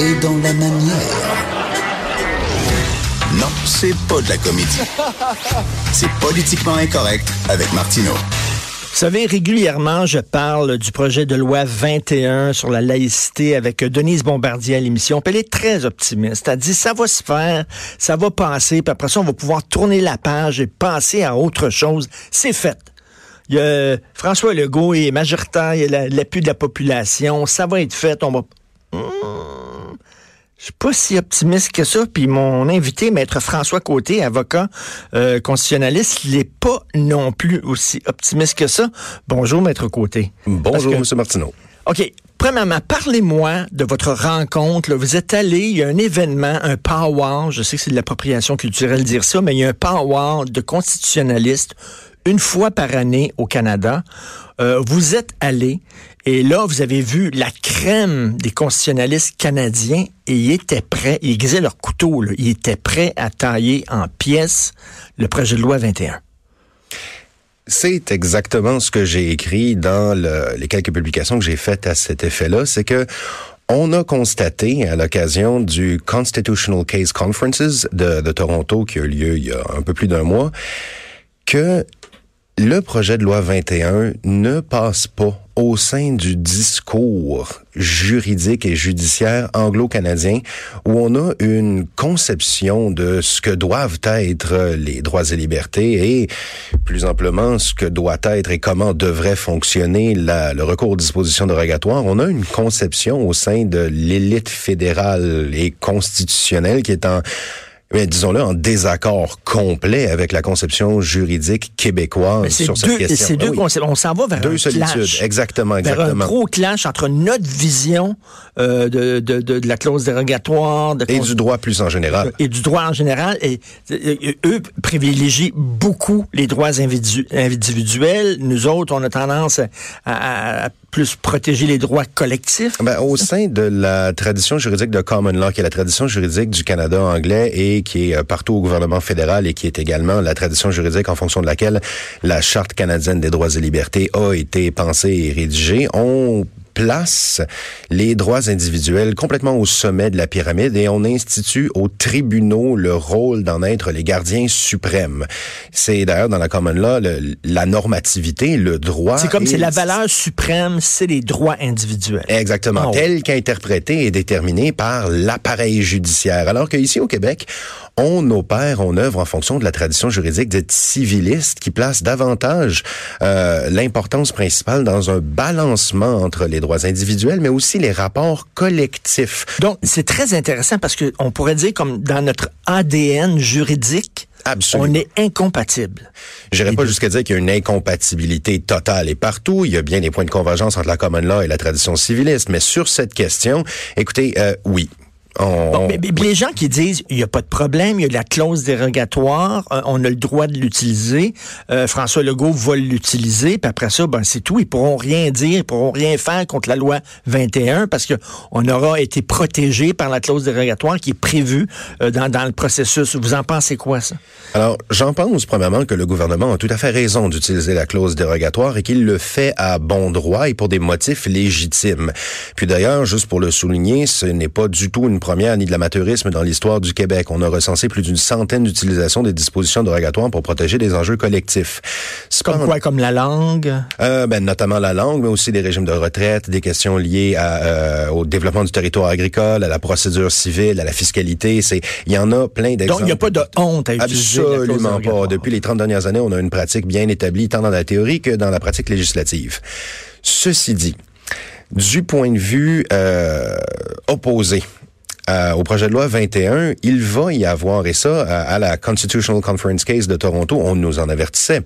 Dans la manière. Non, c'est pas de la comédie. C'est politiquement incorrect avec Martineau. Vous savez, régulièrement, je parle du projet de loi 21 sur la laïcité avec Denise Bombardier à l'émission. Elle est très optimiste. Elle dit, ça va se faire, ça va passer, puis après ça, on va pouvoir tourner la page et passer à autre chose. C'est fait. Il y a François Legault est majoritaire, il y a l'appui de la population, ça va être fait, on va... Hmm. Je suis pas si optimiste que ça. Puis mon invité, maître François Côté, avocat euh, constitutionnaliste, il n'est pas non plus aussi optimiste que ça. Bonjour, maître Côté. Bonjour, M. Martineau. OK. Premièrement, parlez-moi de votre rencontre. Vous êtes allé, il y a un événement, un power, je sais que c'est de l'appropriation culturelle dire ça, mais il y a un power de constitutionnalistes une fois par année au Canada. Euh, vous êtes allé et là, vous avez vu la crème des constitutionnalistes canadiens et ils étaient prêts, ils aiguisaient leur couteau, là, ils étaient prêts à tailler en pièces le projet de loi 21. C'est exactement ce que j'ai écrit dans le, les quelques publications que j'ai faites à cet effet-là. C'est que on a constaté à l'occasion du Constitutional Case Conferences de Toronto qui a eu lieu il y a un peu plus d'un mois que le projet de loi 21 ne passe pas au sein du discours juridique et judiciaire anglo-canadien où on a une conception de ce que doivent être les droits et libertés et plus amplement ce que doit être et comment devrait fonctionner le recours aux dispositions dérogatoires. On a une conception au sein de l'élite fédérale et constitutionnelle qui est en mais disons-le, en désaccord complet avec la conception juridique québécoise sur cette question. C'est deux concepts. On s'en va vers deux un solitudes. clash. Exactement, Vers exactement. un gros clash entre notre vision euh, de, de, de, de la clause dérogatoire de Et du droit plus en général. et du droit en général. Et, et- eux privilégient beaucoup les droits individu- individuels. Nous autres, on a tendance à, à- à plus protéger les droits collectifs? Ben, au sein de la tradition juridique de common law, qui est la tradition juridique du Canada anglais et qui est euh, partout au gouvernement fédéral et qui est également la tradition juridique en fonction de laquelle la Charte canadienne des droits et libertés a été pensée et rédigée, on place les droits individuels complètement au sommet de la pyramide et on institue aux tribunaux le rôle d'en être les gardiens suprêmes. C'est d'ailleurs dans la common law le- la normativité, le droit. C'est comme c'est la le valeur suprême, c'est les droits individuels. Exactement, Oh. tel qu'interprété et déterminé par l'appareil judiciaire. Alors qu'ici au Québec, on opère, on œuvre en fonction de la tradition juridique dite civiliste qui place davantage euh, l'importance principale dans un balancement entre les droits individuels, mais aussi les rapports collectifs. Donc, c'est très intéressant parce que on pourrait dire comme dans notre ADN juridique, Absolument. on est incompatible. J'irai pas jusqu'à dire qu'il y a une incompatibilité totale et partout. Il y a bien des points de convergence entre la common law et la tradition civiliste. Mais sur cette question, écoutez, euh, oui. On, Bon, mais, mais les gens qui disent il n'y a pas de problème, il y a de la clause dérogatoire, euh, on a le droit de l'utiliser, euh, François Legault va l'utiliser, puis après ça, ben c'est tout. Ils pourront rien dire, ils pourront rien faire contre la loi 21 parce que on aura été protégé par la clause dérogatoire qui est prévue euh, dans, dans le processus. Vous en pensez quoi, ça? Alors, j'en pense premièrement que le gouvernement a tout à fait raison d'utiliser la clause dérogatoire et qu'il le fait à bon droit et pour des motifs légitimes. Puis d'ailleurs, juste pour le souligner, ce n'est pas du tout une première ni de l'amateurisme dans l'histoire du Québec. On a recensé plus d'une centaine d'utilisations des dispositions dérogatoires pour protéger des enjeux collectifs. Comme Cependant- quoi, comme la langue? euh, ben, notamment la langue, mais aussi des régimes de retraite, des questions liées à, euh, au développement du territoire agricole, à la procédure civile, à la fiscalité. C'est, il y en a plein d'exemples. Donc, il n'y a pas de honte à utiliser la Absolument pas. Depuis les 30 dernières années, on a une pratique bien établie tant dans la théorie que dans la pratique législative. Ceci dit, du point de vue euh, opposé euh, au projet de loi 21, il va y avoir, et ça, à, à la Constitutional Conference Case de Toronto, on nous en avertissait,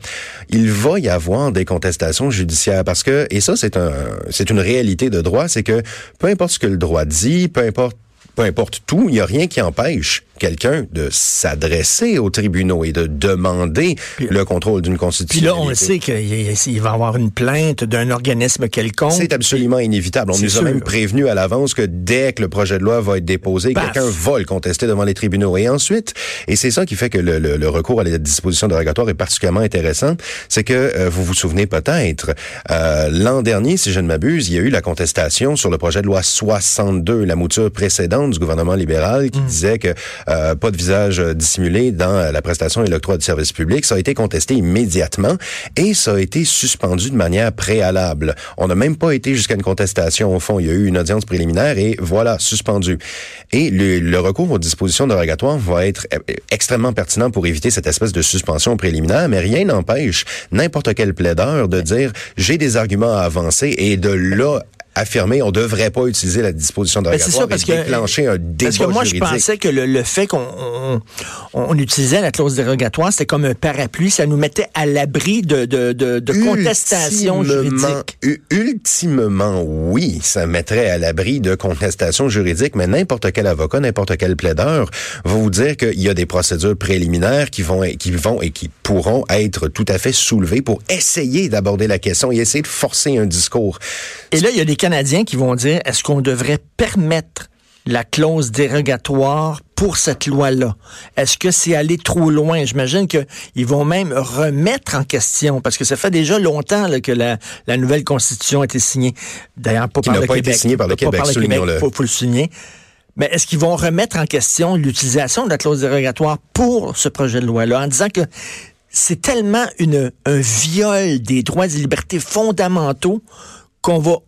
il va y avoir des contestations judiciaires parce que, et ça, c'est un, c'est une réalité de droit, c'est que peu importe ce que le droit dit, peu importe peu importe tout, il n'y a rien qui empêche quelqu'un de s'adresser aux tribunaux et de demander Puis- le contrôle d'une Puis constitution. là, on le sait qu'il il va y avoir une plainte d'un organisme quelconque. C'est absolument inévitable. On nous a même prévenu à l'avance que dès que le projet de loi va être déposé, quelqu'un va le contester devant les tribunaux. Et ensuite, et c'est ça qui fait que le, le- le recours à la disposition dérogatoire est particulièrement intéressant, c'est que euh, vous vous souvenez peut-être, euh, l'an dernier, si je ne m'abuse, il y a eu la contestation sur le projet de loi 62, la mouture précédente du gouvernement libéral Mm. qui disait que euh, pas de visage euh, dissimulé dans la prestation et l'octroi de service public. Ça a été contesté immédiatement et ça a été suspendu de manière préalable. On n'a même pas été jusqu'à une contestation au fond. Il y a eu une audience préliminaire et voilà, suspendu. Et le, le recours aux dispositions dérogatoires va être euh, extrêmement pertinent pour éviter cette espèce de suspension préliminaire, mais rien n'empêche n'importe quel plaideur de dire j'ai des arguments à avancer et de là affirmer on devrait pas utiliser la disposition Ben, c'est dérogatoire ça, parce et que- déclencher un débat Parce que moi, juridique. je pensais que le, le fait qu'on on, on utilisait la clause dérogatoire, c'était comme un parapluie, ça nous mettait à l'abri de, de, de, de contestations Ultimement- juridiques. Ultimement, oui, ça mettrait à l'abri de contestations juridiques, mais n'importe quel avocat, n'importe quel plaideur va vous dire qu'il y a des procédures préliminaires qui vont, qui vont et qui pourront être tout à fait soulevées pour essayer d'aborder la question et essayer de forcer un discours. Et là, il y a des Canadiens qui vont dire, est-ce qu'on devrait permettre la clause dérogatoire pour cette loi-là? Est-ce que c'est aller trop loin? J'imagine qu'ils vont même remettre en question, parce que ça fait déjà longtemps là, que la, la nouvelle Constitution a été signée. D'ailleurs, pas par n'a le pas Québec. par le Pas Québec, soulignons-le. faut, faut le souligner. Mais est-ce qu'ils vont remettre en question l'utilisation de la clause dérogatoire pour ce projet de loi-là, en disant que c'est tellement une, un viol des droits et libertés fondamentaux qu'on va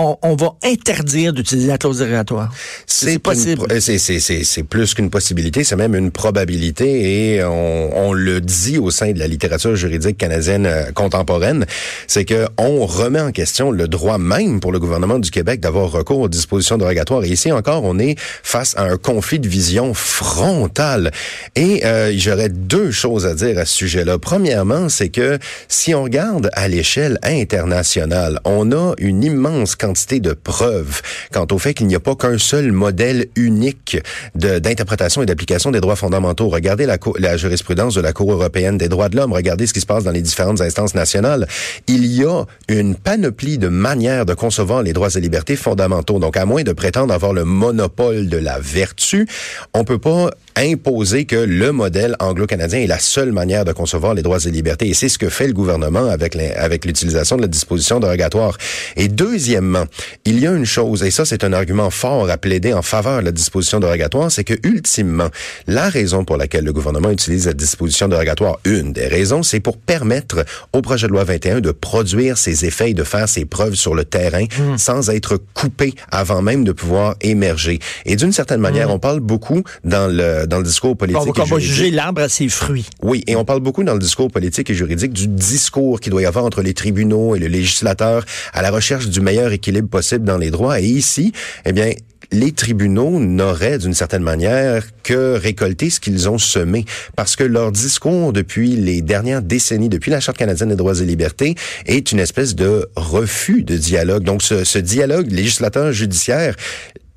on, on va interdire d'utiliser la clause dérogatoire. C'est possible. c'est plus qu'une possibilité, c'est même une probabilité et on, on le dit au sein de la littérature juridique canadienne euh, contemporaine, c'est que on remet en question le droit même pour le gouvernement du Québec d'avoir recours aux dispositions dérogatoires. Et ici encore, on est face à un conflit de vision frontal. Et euh, j'aurais deux choses à dire à ce sujet-là. Premièrement, c'est que si on regarde à l'échelle internationale, on a une immense quantité de preuves quant au fait qu'il n'y a pas qu'un seul modèle unique d'interprétation et d'application des droits fondamentaux. Regardez la, la jurisprudence de la Cour européenne des droits de l'homme, regardez ce qui se passe dans les différentes instances nationales. Il y a une panoplie de manières de concevoir les droits et libertés fondamentaux. Donc, à moins de prétendre avoir le monopole de la vertu, on peut pas imposer que le modèle anglo-canadien est la seule manière de concevoir les droits et libertés. Et c'est ce que fait le gouvernement avec avec l'utilisation de la disposition dérogatoire. Et deuxièmement, il y a une chose, et ça c'est un argument fort à plaider en faveur de la disposition dérogatoire, c'est que ultimement, la raison pour laquelle le gouvernement utilise la disposition dérogatoire, une des raisons, c'est pour permettre au projet de loi 21 de produire ses effets et de faire ses preuves sur le terrain sans être coupé avant même de pouvoir émerger. Et d'une certaine manière, on parle beaucoup dans le dans le discours politique On va, et on va juger l'arbre à ses fruits. Oui, et on parle beaucoup dans le discours politique et juridique du discours qu'il doit y avoir entre les tribunaux et le législateur à la recherche du meilleur équilibre possible dans les droits. Et ici, eh bien, les tribunaux n'auraient d'une certaine manière que récolter ce qu'ils ont semé parce que leur discours depuis les dernières décennies, depuis la Charte canadienne des droits et libertés, est une espèce de refus de dialogue. Donc ce, ce dialogue législateur-judiciaire,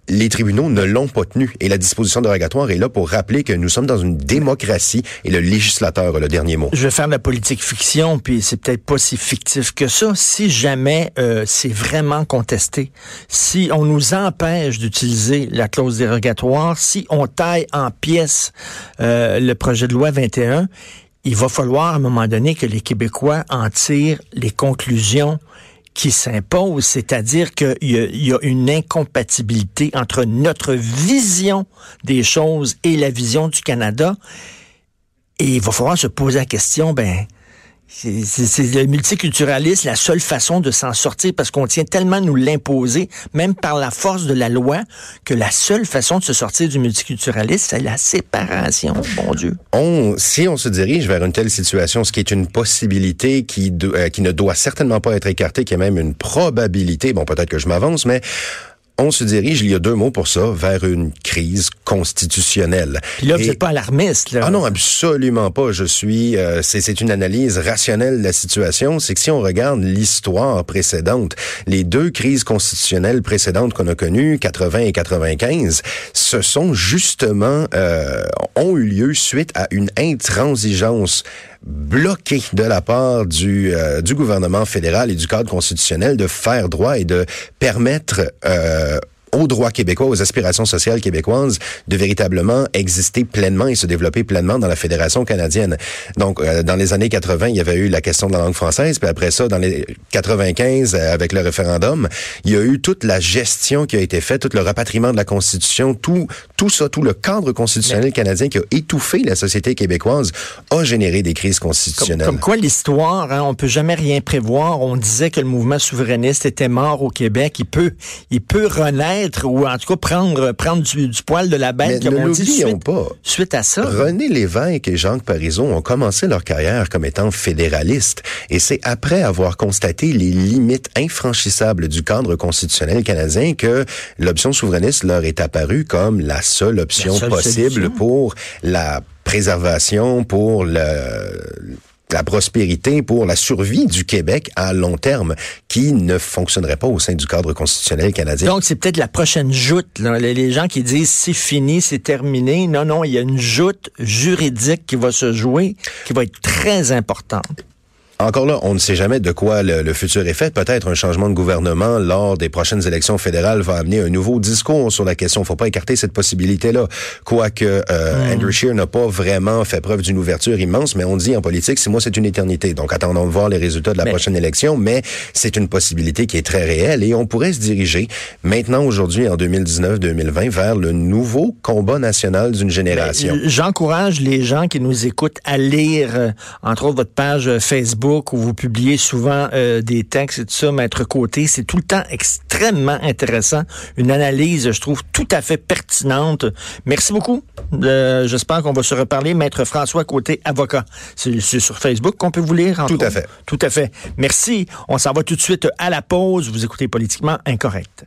les tribunaux ne l'ont pas tenu et la disposition dérogatoire est là pour rappeler que nous sommes dans une démocratie et le législateur a le dernier mot. Je vais faire de la politique fiction, puis c'est peut-être pas si fictif que ça. Si jamais euh, c'est vraiment contesté, si on nous empêche d'utiliser la clause dérogatoire, si on taille en pièces euh, le projet de loi 21, il va falloir à un moment donné que les Québécois en tirent les conclusions qui s'imposent, c'est-à-dire qu'il y a une incompatibilité entre notre vision des choses et la vision du Canada. Et il va falloir se poser la question, ben, c'est le multiculturalisme, la seule façon de s'en sortir, parce qu'on tient tellement à nous l'imposer, même par la force de la loi, que la seule façon de se sortir du multiculturalisme, c'est la séparation, bon Dieu. On, si on se dirige vers une telle situation, ce qui est une possibilité qui, euh, qui ne doit certainement pas être écartée, qui est même une probabilité, bon peut-être que je m'avance, mais on se dirige, il y a deux mots pour ça, vers une crise constitutionnelle. Puis là, vous n'êtes pas alarmiste. Là. ah non, absolument pas. Je suis. euh, c'est c'est une analyse rationnelle de la situation. C'est que si on regarde l'histoire précédente, les deux crises constitutionnelles précédentes qu'on a connues, 80 et 95, ce sont justement euh, ont eu lieu suite à une intransigeance bloquée de la part du, euh, du gouvernement fédéral et du cadre constitutionnel de faire droit et de permettre euh, aux droits québécois, aux aspirations sociales québécoises, de véritablement exister pleinement et se développer pleinement dans la Fédération canadienne. Donc, euh, dans les années 80, il y avait eu la question de la langue française, puis après ça, dans les 95, euh, avec le référendum, il y a eu toute la gestion qui a été faite, tout le rapatriement de la Constitution, tout, tout ça, tout le cadre constitutionnel canadien qui a étouffé la société québécoise, a généré des crises Comme, constitutionnelles. comme quoi l'histoire, hein, on peut jamais rien prévoir. On disait que le mouvement souverainiste était mort au Québec. Il peut, il peut renaître ou en tout cas prendre, prendre du, du poil de la Mais bête, comme ne on dit, suite, pas. suite à ça. René Lévesque et Jacques Parizeau ont commencé leur carrière comme étant fédéralistes. Et c'est après avoir constaté les limites infranchissables du cadre constitutionnel canadien que l'option souverainiste leur est apparue comme la seule option La seule possible solution. pour la préservation, pour le la prospérité pour la survie du Québec à long terme qui ne fonctionnerait pas au sein du cadre constitutionnel canadien. Donc, c'est peut-être la prochaine joute. les gens qui disent c'est fini, c'est terminé. Non, non, il y a une joute juridique qui va se jouer, qui va être très importante. Encore là, on ne sait jamais de quoi le, le futur est fait. Peut-être un changement de gouvernement lors des prochaines élections fédérales va amener un nouveau discours sur la question. Il faut pas écarter cette possibilité-là. Quoique euh, Andrew Scheer n'a pas vraiment fait preuve d'une ouverture immense, mais on dit en politique, c'est moi, c'est une éternité. Donc attendons de voir les résultats de la Mais- prochaine élection, mais c'est une possibilité qui est très réelle et on pourrait se diriger maintenant, aujourd'hui, en 2019-2020, vers le nouveau combat national d'une génération. Ben, J'encourage les gens qui nous écoutent à lire, euh, entre autres, votre page euh, Facebook où vous publiez souvent euh, des textes et tout ça, Maître Côté. C'est tout le temps extrêmement intéressant. Une analyse, je trouve, tout à fait pertinente. Merci beaucoup. Euh, J'espère qu'on va se reparler. Maître François Côté, avocat. C'est sur Facebook qu'on peut vous lire. Tout à fait. Tout à fait. Merci. On s'en va tout de suite à la pause. Vous écoutez Politiquement Incorrect.